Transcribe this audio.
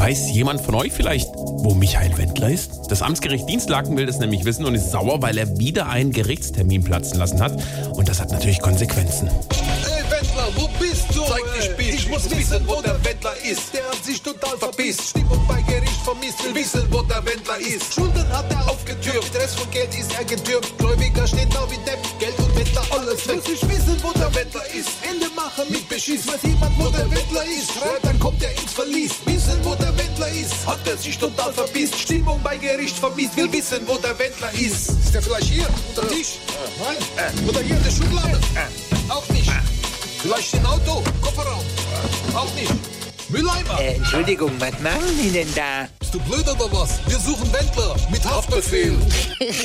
Weiß jemand von euch vielleicht, wo Michael Wendler ist? Das Amtsgericht Dienstlaken will das nämlich wissen und ist sauer, weil er wieder einen Gerichtstermin platzen lassen hat. Und das hat natürlich Konsequenzen. Ey Wendler, wo bist du? Zeig die Spitze. Ich muss wissen, wo der Wendler ist. Der hat sich total verpisst. Stimmung bei Gericht vermisst. Will wissen, wo der Wendler ist. Schulden hat er aufgetürmt. Stress von Geld ist er getürmt. Gläubiger stehen da wie Depp. Geld und Wendler, alles weg. Muss ich wissen, wo der Wendler ist. Ende machen mit Beschiss. Weiß jemand, wo der Wendler ist? Schreit, dann kommt er ins Verlies. Wissen, wo der Wendler ist. Hat er sich total verpisst. Stimmung bei Gericht vermisst. Will wissen, wo der Wendler ist. Ist der vielleicht hier? Unter dem Tisch? Nein? Oder hier in der Schublade? Auch nicht. Vielleicht im Auto? Kofferraum? Auch nicht. Mülleimer? Äh, Entschuldigung, was machen Sie denn da? Bist du blöd oder was? Wir suchen Wendler mit Haftbefehl.